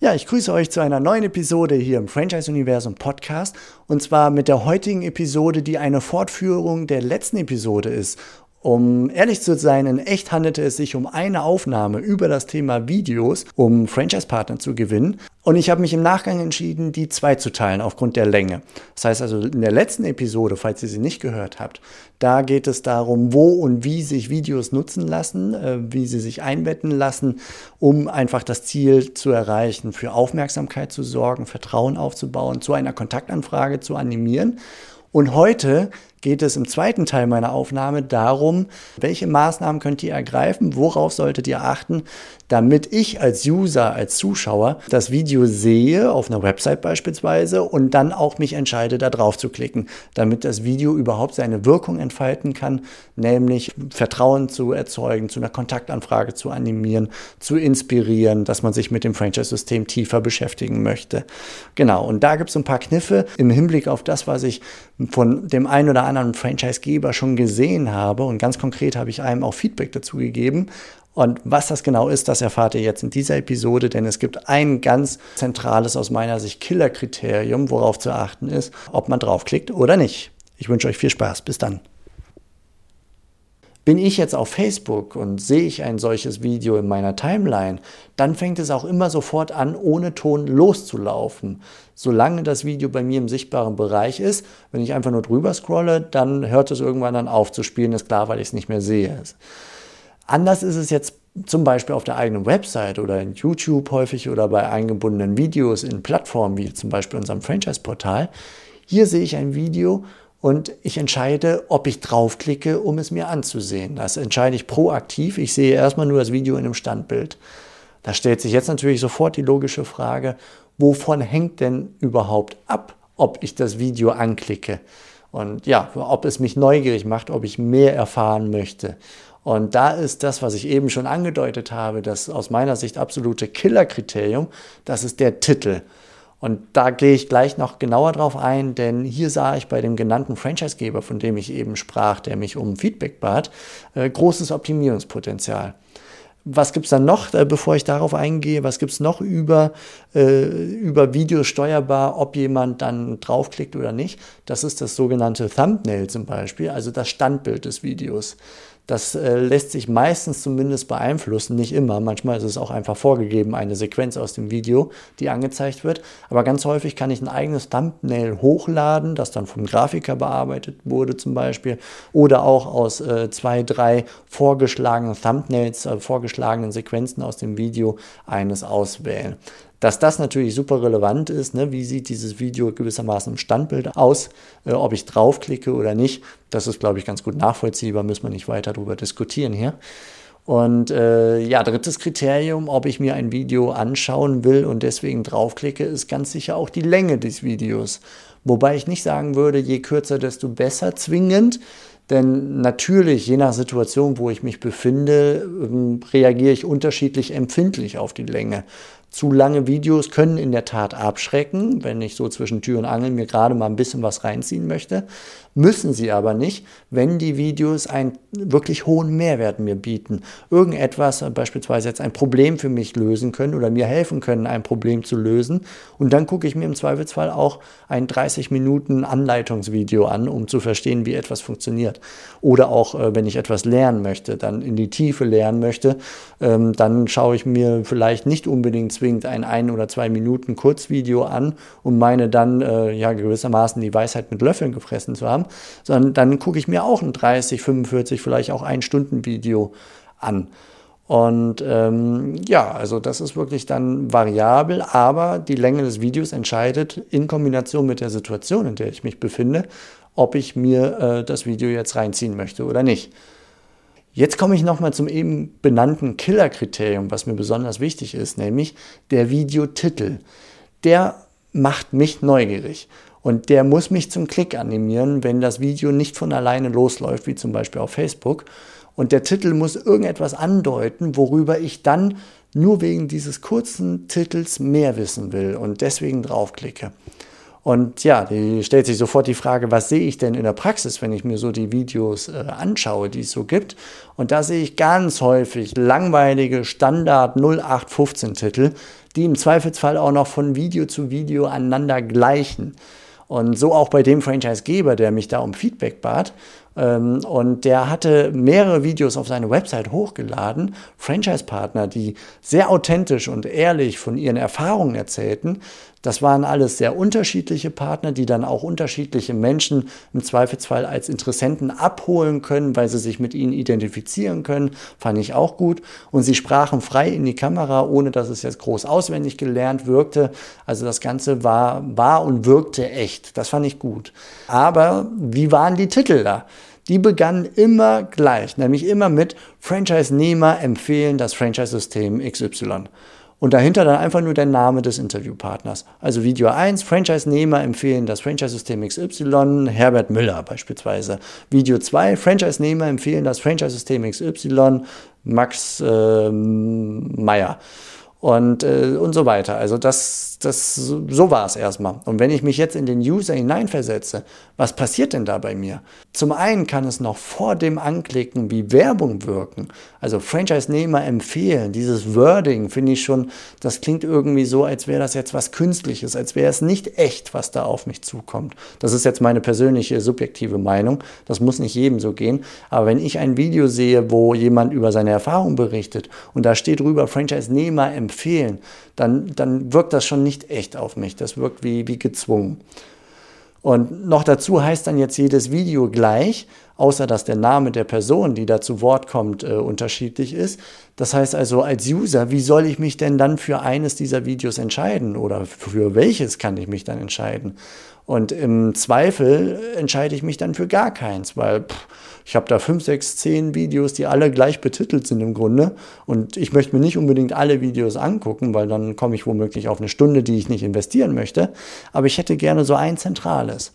Ja, ich grüße euch zu einer neuen Episode hier im Franchise Universum Podcast und zwar mit der heutigen Episode, die eine Fortführung der letzten Episode ist. Um ehrlich zu sein, in echt handelte es sich um eine Aufnahme über das Thema Videos, um Franchise-Partner zu gewinnen. Und ich habe mich im Nachgang entschieden, die zwei zu teilen aufgrund der Länge. Das heißt also, in der letzten Episode, falls ihr sie nicht gehört habt, da geht es darum, wo und wie sich Videos nutzen lassen, äh, wie sie sich einbetten lassen, um einfach das Ziel zu erreichen, für Aufmerksamkeit zu sorgen, Vertrauen aufzubauen, zu einer Kontaktanfrage zu animieren. Und heute geht es im zweiten Teil meiner Aufnahme darum, welche Maßnahmen könnt ihr ergreifen, worauf solltet ihr achten, damit ich als User, als Zuschauer das Video sehe, auf einer Website beispielsweise, und dann auch mich entscheide, da drauf zu klicken, damit das Video überhaupt seine Wirkung entfalten kann, nämlich Vertrauen zu erzeugen, zu einer Kontaktanfrage zu animieren, zu inspirieren, dass man sich mit dem Franchise-System tiefer beschäftigen möchte. Genau, und da gibt es ein paar Kniffe im Hinblick auf das, was ich von dem einen oder anderen Franchisegeber schon gesehen habe. Und ganz konkret habe ich einem auch Feedback dazu gegeben. Und was das genau ist, das erfahrt ihr jetzt in dieser Episode, denn es gibt ein ganz zentrales aus meiner Sicht Killerkriterium, worauf zu achten ist, ob man draufklickt oder nicht. Ich wünsche euch viel Spaß. Bis dann. Bin ich jetzt auf Facebook und sehe ich ein solches Video in meiner Timeline, dann fängt es auch immer sofort an, ohne Ton loszulaufen. Solange das Video bei mir im sichtbaren Bereich ist, wenn ich einfach nur drüber scrolle, dann hört es irgendwann dann auf zu spielen, ist klar, weil ich es nicht mehr sehe. Anders ist es jetzt zum Beispiel auf der eigenen Website oder in YouTube häufig oder bei eingebundenen Videos in Plattformen wie zum Beispiel unserem Franchise-Portal. Hier sehe ich ein Video und ich entscheide, ob ich draufklicke, um es mir anzusehen. Das entscheide ich proaktiv. Ich sehe erstmal nur das Video in einem Standbild. Da stellt sich jetzt natürlich sofort die logische Frage, wovon hängt denn überhaupt ab, ob ich das Video anklicke? Und ja, ob es mich neugierig macht, ob ich mehr erfahren möchte. Und da ist das, was ich eben schon angedeutet habe, das aus meiner Sicht absolute Killerkriterium, das ist der Titel. Und da gehe ich gleich noch genauer drauf ein, denn hier sah ich bei dem genannten Franchisegeber, von dem ich eben sprach, der mich um Feedback bat, äh, großes Optimierungspotenzial. Was gibt es dann noch, äh, bevor ich darauf eingehe? Was gibt es noch über, äh, über Videos steuerbar, ob jemand dann draufklickt oder nicht? Das ist das sogenannte Thumbnail zum Beispiel, also das Standbild des Videos. Das äh, lässt sich meistens zumindest beeinflussen, nicht immer. Manchmal ist es auch einfach vorgegeben, eine Sequenz aus dem Video, die angezeigt wird. Aber ganz häufig kann ich ein eigenes Thumbnail hochladen, das dann vom Grafiker bearbeitet wurde zum Beispiel. Oder auch aus äh, zwei, drei vorgeschlagenen Thumbnails, äh, vorgeschlagenen Sequenzen aus dem Video eines auswählen. Dass das natürlich super relevant ist, ne? wie sieht dieses Video gewissermaßen im Standbild aus, äh, ob ich draufklicke oder nicht, das ist, glaube ich, ganz gut nachvollziehbar, müssen wir nicht weiter darüber diskutieren hier. Und äh, ja, drittes Kriterium, ob ich mir ein Video anschauen will und deswegen draufklicke, ist ganz sicher auch die Länge des Videos. Wobei ich nicht sagen würde, je kürzer, desto besser zwingend. Denn natürlich, je nach Situation, wo ich mich befinde, ähm, reagiere ich unterschiedlich empfindlich auf die Länge. Zu lange Videos können in der Tat abschrecken, wenn ich so zwischen Tür und Angel mir gerade mal ein bisschen was reinziehen möchte. Müssen sie aber nicht, wenn die Videos einen wirklich hohen Mehrwert mir bieten. Irgendetwas, beispielsweise jetzt ein Problem für mich lösen können oder mir helfen können, ein Problem zu lösen. Und dann gucke ich mir im Zweifelsfall auch ein 30 Minuten Anleitungsvideo an, um zu verstehen, wie etwas funktioniert. Oder auch, äh, wenn ich etwas lernen möchte, dann in die Tiefe lernen möchte, ähm, dann schaue ich mir vielleicht nicht unbedingt zwingend ein ein oder zwei Minuten Kurzvideo an und meine dann äh, ja gewissermaßen die Weisheit mit Löffeln gefressen zu haben, sondern dann gucke ich mir auch ein 30, 45, vielleicht auch ein Stunden Video an. Und ähm, ja, also das ist wirklich dann variabel, aber die Länge des Videos entscheidet in Kombination mit der Situation, in der ich mich befinde, ob ich mir äh, das Video jetzt reinziehen möchte oder nicht. Jetzt komme ich nochmal zum eben benannten Killer-Kriterium, was mir besonders wichtig ist, nämlich der Videotitel. Der macht mich neugierig. Und der muss mich zum Klick animieren, wenn das Video nicht von alleine losläuft, wie zum Beispiel auf Facebook. Und der Titel muss irgendetwas andeuten, worüber ich dann nur wegen dieses kurzen Titels mehr wissen will und deswegen draufklicke. Und ja, die stellt sich sofort die Frage, was sehe ich denn in der Praxis, wenn ich mir so die Videos äh, anschaue, die es so gibt. Und da sehe ich ganz häufig langweilige Standard 0815 Titel, die im Zweifelsfall auch noch von Video zu Video aneinander gleichen. Und so auch bei dem Franchisegeber, der mich da um Feedback bat. Ähm, und der hatte mehrere Videos auf seine Website hochgeladen, Franchise-Partner, die sehr authentisch und ehrlich von ihren Erfahrungen erzählten. Das waren alles sehr unterschiedliche Partner, die dann auch unterschiedliche Menschen im Zweifelsfall als Interessenten abholen können, weil sie sich mit ihnen identifizieren können. Fand ich auch gut. Und sie sprachen frei in die Kamera, ohne dass es jetzt groß auswendig gelernt wirkte. Also das Ganze war, war und wirkte echt. Das fand ich gut. Aber wie waren die Titel da? die begannen immer gleich, nämlich immer mit Franchise-Nehmer empfehlen das Franchise-System XY. Und dahinter dann einfach nur der Name des Interviewpartners. Also Video 1, Franchise-Nehmer empfehlen das Franchise-System XY, Herbert Müller beispielsweise. Video 2, Franchise-Nehmer empfehlen das Franchise-System XY, Max äh, Meyer und, äh, und so weiter. Also das, das, so war es erstmal. Und wenn ich mich jetzt in den User hineinversetze, was passiert denn da bei mir? Zum einen kann es noch vor dem Anklicken wie Werbung wirken. Also Franchise-Nehmer empfehlen, dieses Wording finde ich schon, das klingt irgendwie so, als wäre das jetzt was Künstliches, als wäre es nicht echt, was da auf mich zukommt. Das ist jetzt meine persönliche subjektive Meinung. Das muss nicht jedem so gehen. Aber wenn ich ein Video sehe, wo jemand über seine Erfahrung berichtet und da steht drüber Franchise-Nehmer empfehlen, dann, dann wirkt das schon nicht echt auf mich. Das wirkt wie, wie gezwungen. Und noch dazu heißt dann jetzt jedes Video gleich, außer dass der Name der Person, die da zu Wort kommt, äh, unterschiedlich ist. Das heißt also als User, wie soll ich mich denn dann für eines dieser Videos entscheiden oder für welches kann ich mich dann entscheiden? Und im Zweifel entscheide ich mich dann für gar keins, weil pff, ich habe da fünf, sechs, zehn Videos, die alle gleich betitelt sind im Grunde. Und ich möchte mir nicht unbedingt alle Videos angucken, weil dann komme ich womöglich auf eine Stunde, die ich nicht investieren möchte. Aber ich hätte gerne so ein zentrales.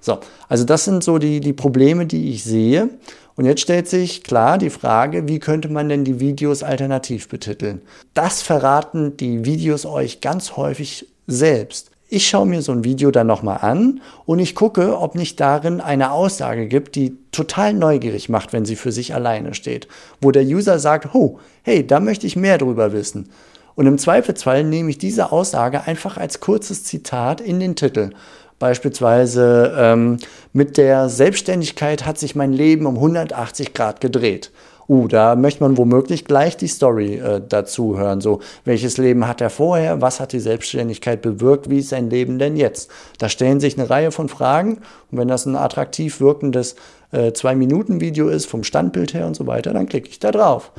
So, also das sind so die, die Probleme, die ich sehe. Und jetzt stellt sich klar die Frage, wie könnte man denn die Videos alternativ betiteln? Das verraten die Videos euch ganz häufig selbst. Ich schaue mir so ein Video dann nochmal an und ich gucke, ob nicht darin eine Aussage gibt, die total neugierig macht, wenn sie für sich alleine steht. Wo der User sagt, oh, hey, da möchte ich mehr drüber wissen. Und im Zweifelsfall nehme ich diese Aussage einfach als kurzes Zitat in den Titel. Beispielsweise ähm, mit der Selbstständigkeit hat sich mein Leben um 180 Grad gedreht uh, da möchte man womöglich gleich die Story äh, dazu hören. So, welches Leben hat er vorher? Was hat die Selbstständigkeit bewirkt? Wie ist sein Leben denn jetzt? Da stellen sich eine Reihe von Fragen. Und wenn das ein attraktiv wirkendes äh, Zwei-Minuten-Video ist, vom Standbild her und so weiter, dann klicke ich da drauf.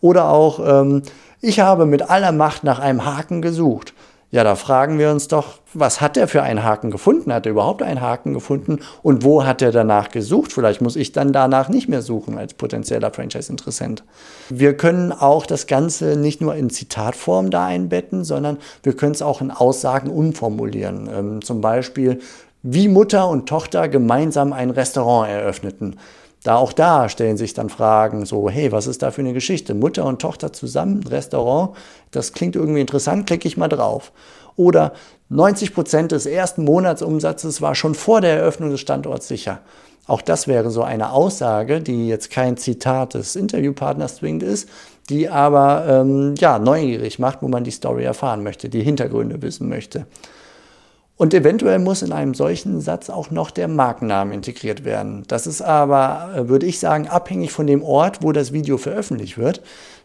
Oder auch, ähm, ich habe mit aller Macht nach einem Haken gesucht. Ja, da fragen wir uns doch, was hat er für einen Haken gefunden? Hat er überhaupt einen Haken gefunden? Und wo hat er danach gesucht? Vielleicht muss ich dann danach nicht mehr suchen als potenzieller Franchise-Interessent. Wir können auch das Ganze nicht nur in Zitatform da einbetten, sondern wir können es auch in Aussagen umformulieren. Ähm, zum Beispiel, wie Mutter und Tochter gemeinsam ein Restaurant eröffneten. Da auch da stellen sich dann Fragen, so, hey, was ist da für eine Geschichte? Mutter und Tochter zusammen, Restaurant, das klingt irgendwie interessant, klicke ich mal drauf. Oder 90 Prozent des ersten Monatsumsatzes war schon vor der Eröffnung des Standorts sicher. Auch das wäre so eine Aussage, die jetzt kein Zitat des Interviewpartners zwingend ist, die aber ähm, ja, neugierig macht, wo man die Story erfahren möchte, die Hintergründe wissen möchte. Und eventuell muss in einem solchen Satz auch noch der Markenname integriert werden. Das ist aber, äh, würde ich sagen, abhängig von dem Ort, wo das Video veröffentlicht wird.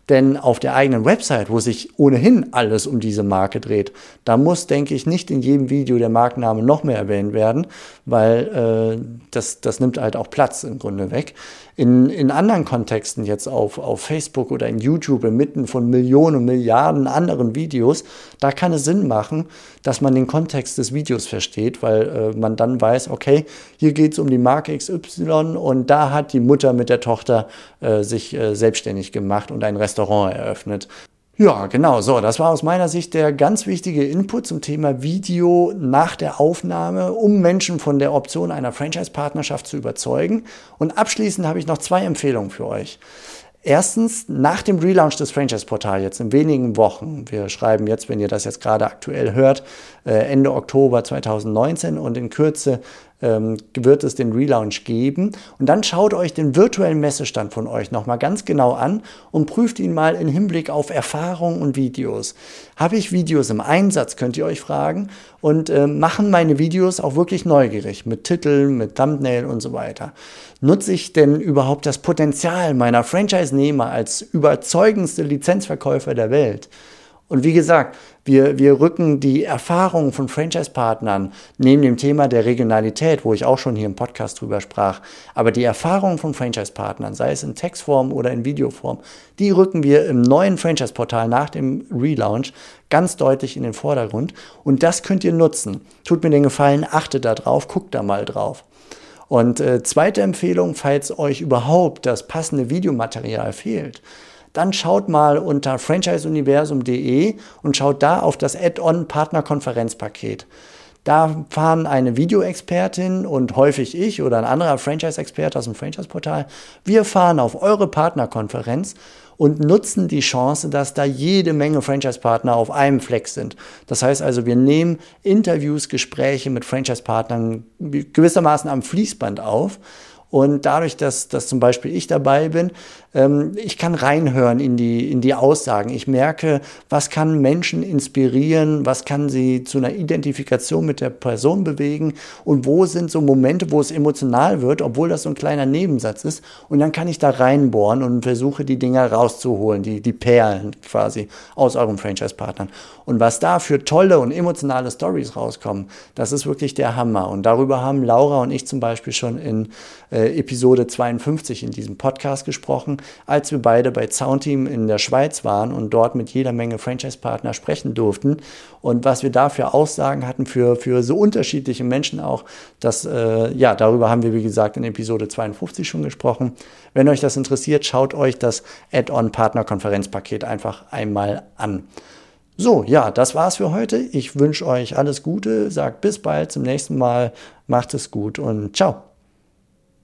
Denn auf der eigenen Website, wo sich ohnehin alles um diese Marke dreht, da muss, denke ich, nicht in jedem Video der Markenname noch mehr erwähnt werden, weil äh, das, das nimmt halt auch Platz im Grunde weg. In, in anderen Kontexten, jetzt auf, auf Facebook oder in YouTube, inmitten von Millionen Milliarden anderen Videos, da kann es Sinn machen, dass man den Kontext des Videos versteht, weil äh, man dann weiß, okay, hier geht es um die Marke XY und da hat die Mutter mit der Tochter äh, sich äh, selbstständig gemacht und ein Restaurant eröffnet. Ja, genau, so, das war aus meiner Sicht der ganz wichtige Input zum Thema Video nach der Aufnahme, um Menschen von der Option einer Franchise-Partnerschaft zu überzeugen. Und abschließend habe ich noch zwei Empfehlungen für euch. Erstens, nach dem Relaunch des Franchise-Portals jetzt in wenigen Wochen, wir schreiben jetzt, wenn ihr das jetzt gerade aktuell hört, äh, Ende Oktober 2019 und in Kürze ähm, wird es den Relaunch geben. Und dann schaut euch den virtuellen Messestand von euch nochmal ganz genau an und prüft ihn mal im Hinblick auf Erfahrungen und Videos. Habe ich Videos im Einsatz, könnt ihr euch fragen. Und äh, machen meine Videos auch wirklich neugierig mit Titeln, mit Thumbnail und so weiter. Nutze ich denn überhaupt das Potenzial meiner Franchise-Nehmer als überzeugendste Lizenzverkäufer der Welt? Und wie gesagt, wir, wir rücken die Erfahrungen von Franchise-Partnern neben dem Thema der Regionalität, wo ich auch schon hier im Podcast drüber sprach, aber die Erfahrungen von Franchise-Partnern, sei es in Textform oder in Videoform, die rücken wir im neuen Franchise-Portal nach dem Relaunch ganz deutlich in den Vordergrund. Und das könnt ihr nutzen. Tut mir den Gefallen, achtet da drauf, guckt da mal drauf. Und äh, zweite Empfehlung, falls euch überhaupt das passende Videomaterial fehlt, dann schaut mal unter franchiseuniversum.de und schaut da auf das Add-on Partnerkonferenzpaket. Da fahren eine Videoexpertin und häufig ich oder ein anderer Franchise-Experte aus dem Franchise-Portal. Wir fahren auf eure Partnerkonferenz und nutzen die Chance, dass da jede Menge Franchise-Partner auf einem Fleck sind. Das heißt also, wir nehmen Interviews, Gespräche mit Franchise-Partnern gewissermaßen am Fließband auf und dadurch, dass, dass zum Beispiel ich dabei bin, ähm, ich kann reinhören in die, in die Aussagen. Ich merke, was kann Menschen inspirieren, was kann sie zu einer Identifikation mit der Person bewegen und wo sind so Momente, wo es emotional wird, obwohl das so ein kleiner Nebensatz ist. Und dann kann ich da reinbohren und versuche, die Dinger rauszuholen, die, die Perlen quasi aus euren Franchise-Partnern. Und was da für tolle und emotionale Stories rauskommen, das ist wirklich der Hammer. Und darüber haben Laura und ich zum Beispiel schon in äh, Episode 52 in diesem Podcast gesprochen, als wir beide bei Soundteam in der Schweiz waren und dort mit jeder Menge Franchise-Partner sprechen durften. Und was wir da für Aussagen hatten für, für so unterschiedliche Menschen auch, das, äh, ja, darüber haben wir, wie gesagt, in Episode 52 schon gesprochen. Wenn euch das interessiert, schaut euch das Add-on-Partner-Konferenzpaket einfach einmal an. So, ja, das war's für heute. Ich wünsche euch alles Gute, sagt bis bald zum nächsten Mal, macht es gut und ciao.